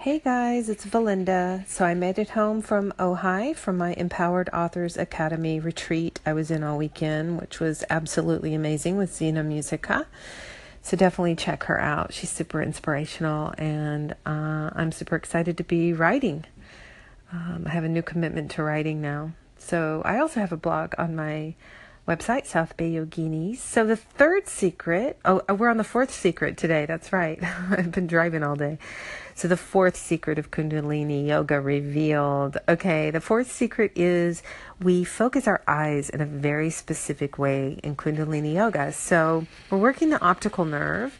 Hey guys, it's Valinda. So I made it home from Ojai from my Empowered Authors Academy retreat I was in all weekend, which was absolutely amazing with Zena Musica. So definitely check her out. She's super inspirational, and uh, I'm super excited to be writing. Um, I have a new commitment to writing now. So I also have a blog on my website, South Bay Yoginis. So the third secret, oh, we're on the fourth secret today. That's right. I've been driving all day. So, the fourth secret of Kundalini Yoga revealed. Okay, the fourth secret is we focus our eyes in a very specific way in Kundalini Yoga. So, we're working the optical nerve.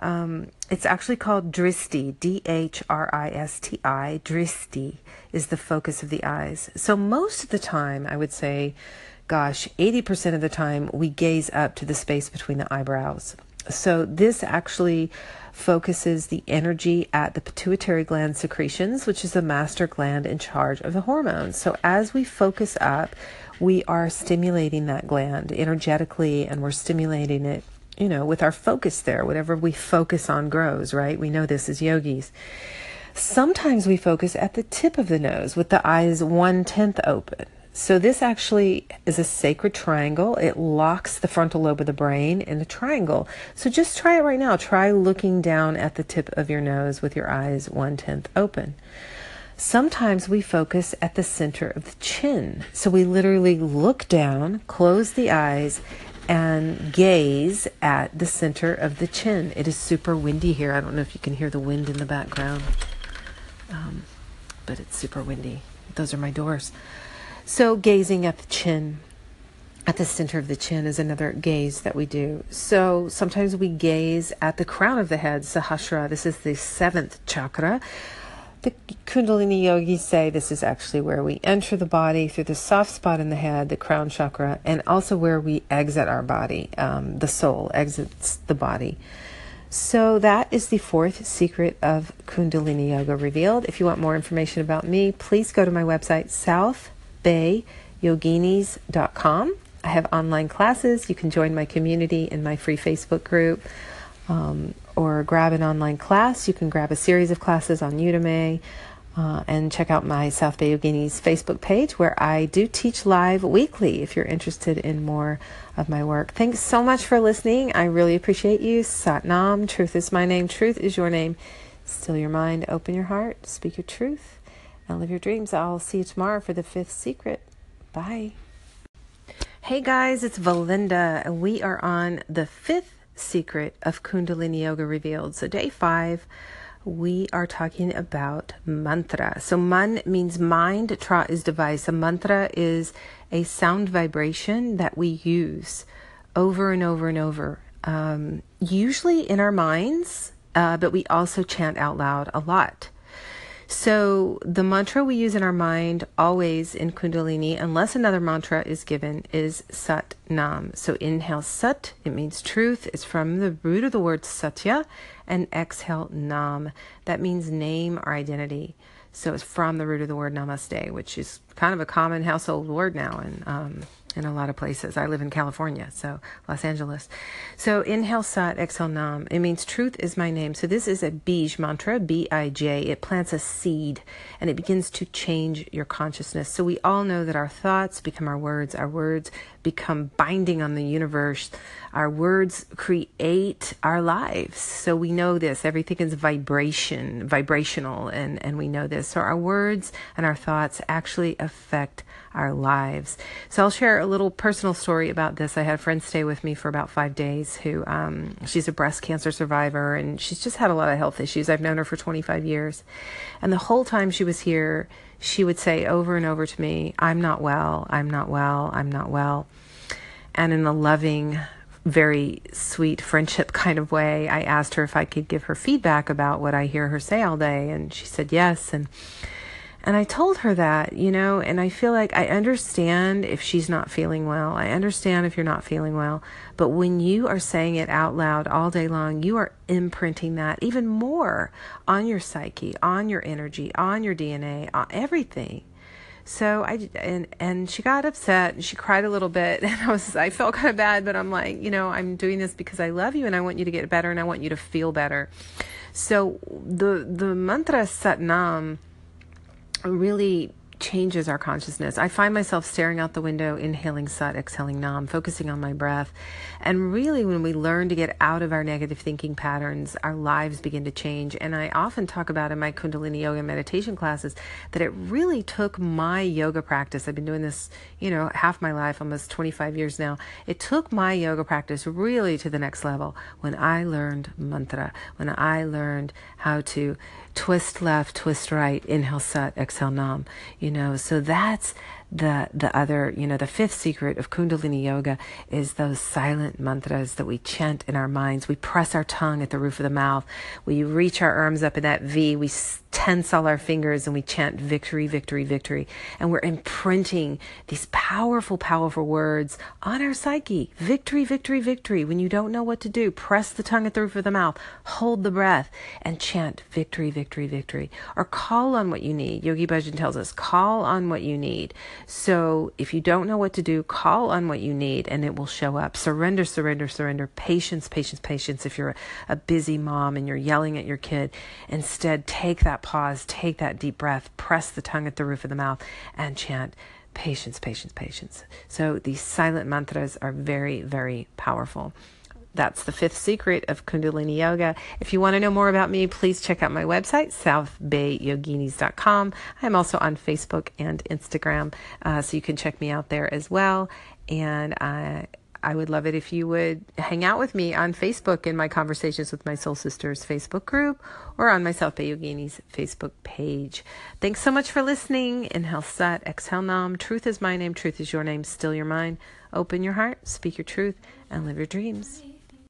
Um, it's actually called Dristi, D H R I S T I. Dristi is the focus of the eyes. So, most of the time, I would say, gosh, 80% of the time, we gaze up to the space between the eyebrows. So, this actually focuses the energy at the pituitary gland secretions, which is the master gland in charge of the hormones. So as we focus up, we are stimulating that gland energetically and we're stimulating it, you know, with our focus there. Whatever we focus on grows, right? We know this as yogis. Sometimes we focus at the tip of the nose with the eyes one tenth open. So, this actually is a sacred triangle. It locks the frontal lobe of the brain in a triangle. So, just try it right now. Try looking down at the tip of your nose with your eyes one tenth open. Sometimes we focus at the center of the chin. So, we literally look down, close the eyes, and gaze at the center of the chin. It is super windy here. I don't know if you can hear the wind in the background, um, but it's super windy. Those are my doors. So, gazing at the chin, at the center of the chin, is another gaze that we do. So, sometimes we gaze at the crown of the head, Sahasrara. This is the seventh chakra. The Kundalini yogis say this is actually where we enter the body through the soft spot in the head, the crown chakra, and also where we exit our body. Um, the soul exits the body. So that is the fourth secret of Kundalini Yoga revealed. If you want more information about me, please go to my website, South bayyoginis.com. I have online classes. You can join my community in my free Facebook group um, or grab an online class. You can grab a series of classes on Udemy uh, and check out my South Bay Yoginis Facebook page where I do teach live weekly if you're interested in more of my work. Thanks so much for listening. I really appreciate you. Satnam, truth is my name, truth is your name. Still your mind, open your heart, speak your truth and live your dreams. I'll see you tomorrow for the fifth secret. Bye. Hey guys, it's Valinda, and we are on the fifth secret of Kundalini Yoga Revealed. So, day five, we are talking about mantra. So, man means mind, tra is device. A mantra is a sound vibration that we use over and over and over, um, usually in our minds, uh, but we also chant out loud a lot. So, the mantra we use in our mind always in Kundalini, unless another mantra is given, is Sat Nam. So, inhale Sat, it means truth. It's from the root of the word Satya, and exhale Nam. That means name or identity. So, it's from the root of the word Namaste, which is kind of a common household word now. And um, in a lot of places. I live in California, so Los Angeles. So inhale sat, exhale nam. It means truth is my name. So this is a bij mantra, B I J. It plants a seed and it begins to change your consciousness. So we all know that our thoughts become our words, our words become binding on the universe. Our words create our lives. So we know this. Everything is vibration, vibrational, and, and we know this. So our words and our thoughts actually affect our lives. So I'll share a little personal story about this. I had a friend stay with me for about five days who um, she's a breast cancer survivor and she's just had a lot of health issues. I've known her for 25 years. And the whole time she was here, she would say over and over to me, I'm not well, I'm not well, I'm not well. And in a loving, very sweet friendship kind of way, I asked her if I could give her feedback about what I hear her say all day. And she said yes. And and I told her that, you know, and I feel like I understand if she's not feeling well. I understand if you're not feeling well. But when you are saying it out loud all day long, you are imprinting that even more on your psyche, on your energy, on your DNA, on everything. So I and and she got upset and she cried a little bit and I was I felt kind of bad but I'm like, you know, I'm doing this because I love you and I want you to get better and I want you to feel better. So the the mantra Sat Nam really changes our consciousness. I find myself staring out the window, inhaling Sat, exhaling Nam, focusing on my breath. And really, when we learn to get out of our negative thinking patterns, our lives begin to change. And I often talk about in my Kundalini Yoga meditation classes that it really took my yoga practice. I've been doing this, you know, half my life, almost 25 years now. It took my yoga practice really to the next level when I learned mantra, when I learned how to twist left, twist right, inhale Sat, exhale Nam. You know, so that's the the other, you know, the fifth secret of Kundalini yoga is those silent mantras that we chant in our minds. We press our tongue at the roof of the mouth. We reach our arms up in that V. We tense all our fingers and we chant victory, victory, victory. And we're imprinting these powerful, powerful words on our psyche. Victory, victory, victory. When you don't know what to do, press the tongue at the roof of the mouth, hold the breath, and chant victory, victory, victory. Or call on what you need. Yogi Bhajan tells us, call on what you need. So if you don't know what to do, call on what you need and it will show up. Surrender, surrender, surrender. Patience, patience, patience. If you're a, busy mom and you're yelling at your kid, instead take that pause, take that deep breath, press the tongue at the roof of the mouth, and chant patience, patience, patience. So these silent mantras are very, very powerful. That's the fifth secret of Kundalini Yoga. If you want to know more about me, please check out my website, southbayyoginis.com. I'm also on Facebook and Instagram, uh, so you can check me out there as well. And I, I would love it if you would hang out with me on Facebook in my Conversations with My Soul Sisters Facebook group or on my South Bay Yoginis Facebook page. Thanks so much for listening. Inhale Sat, exhale Nam. Truth is my name, truth is your name, still your mind. Open your heart, speak your truth, and live your dreams.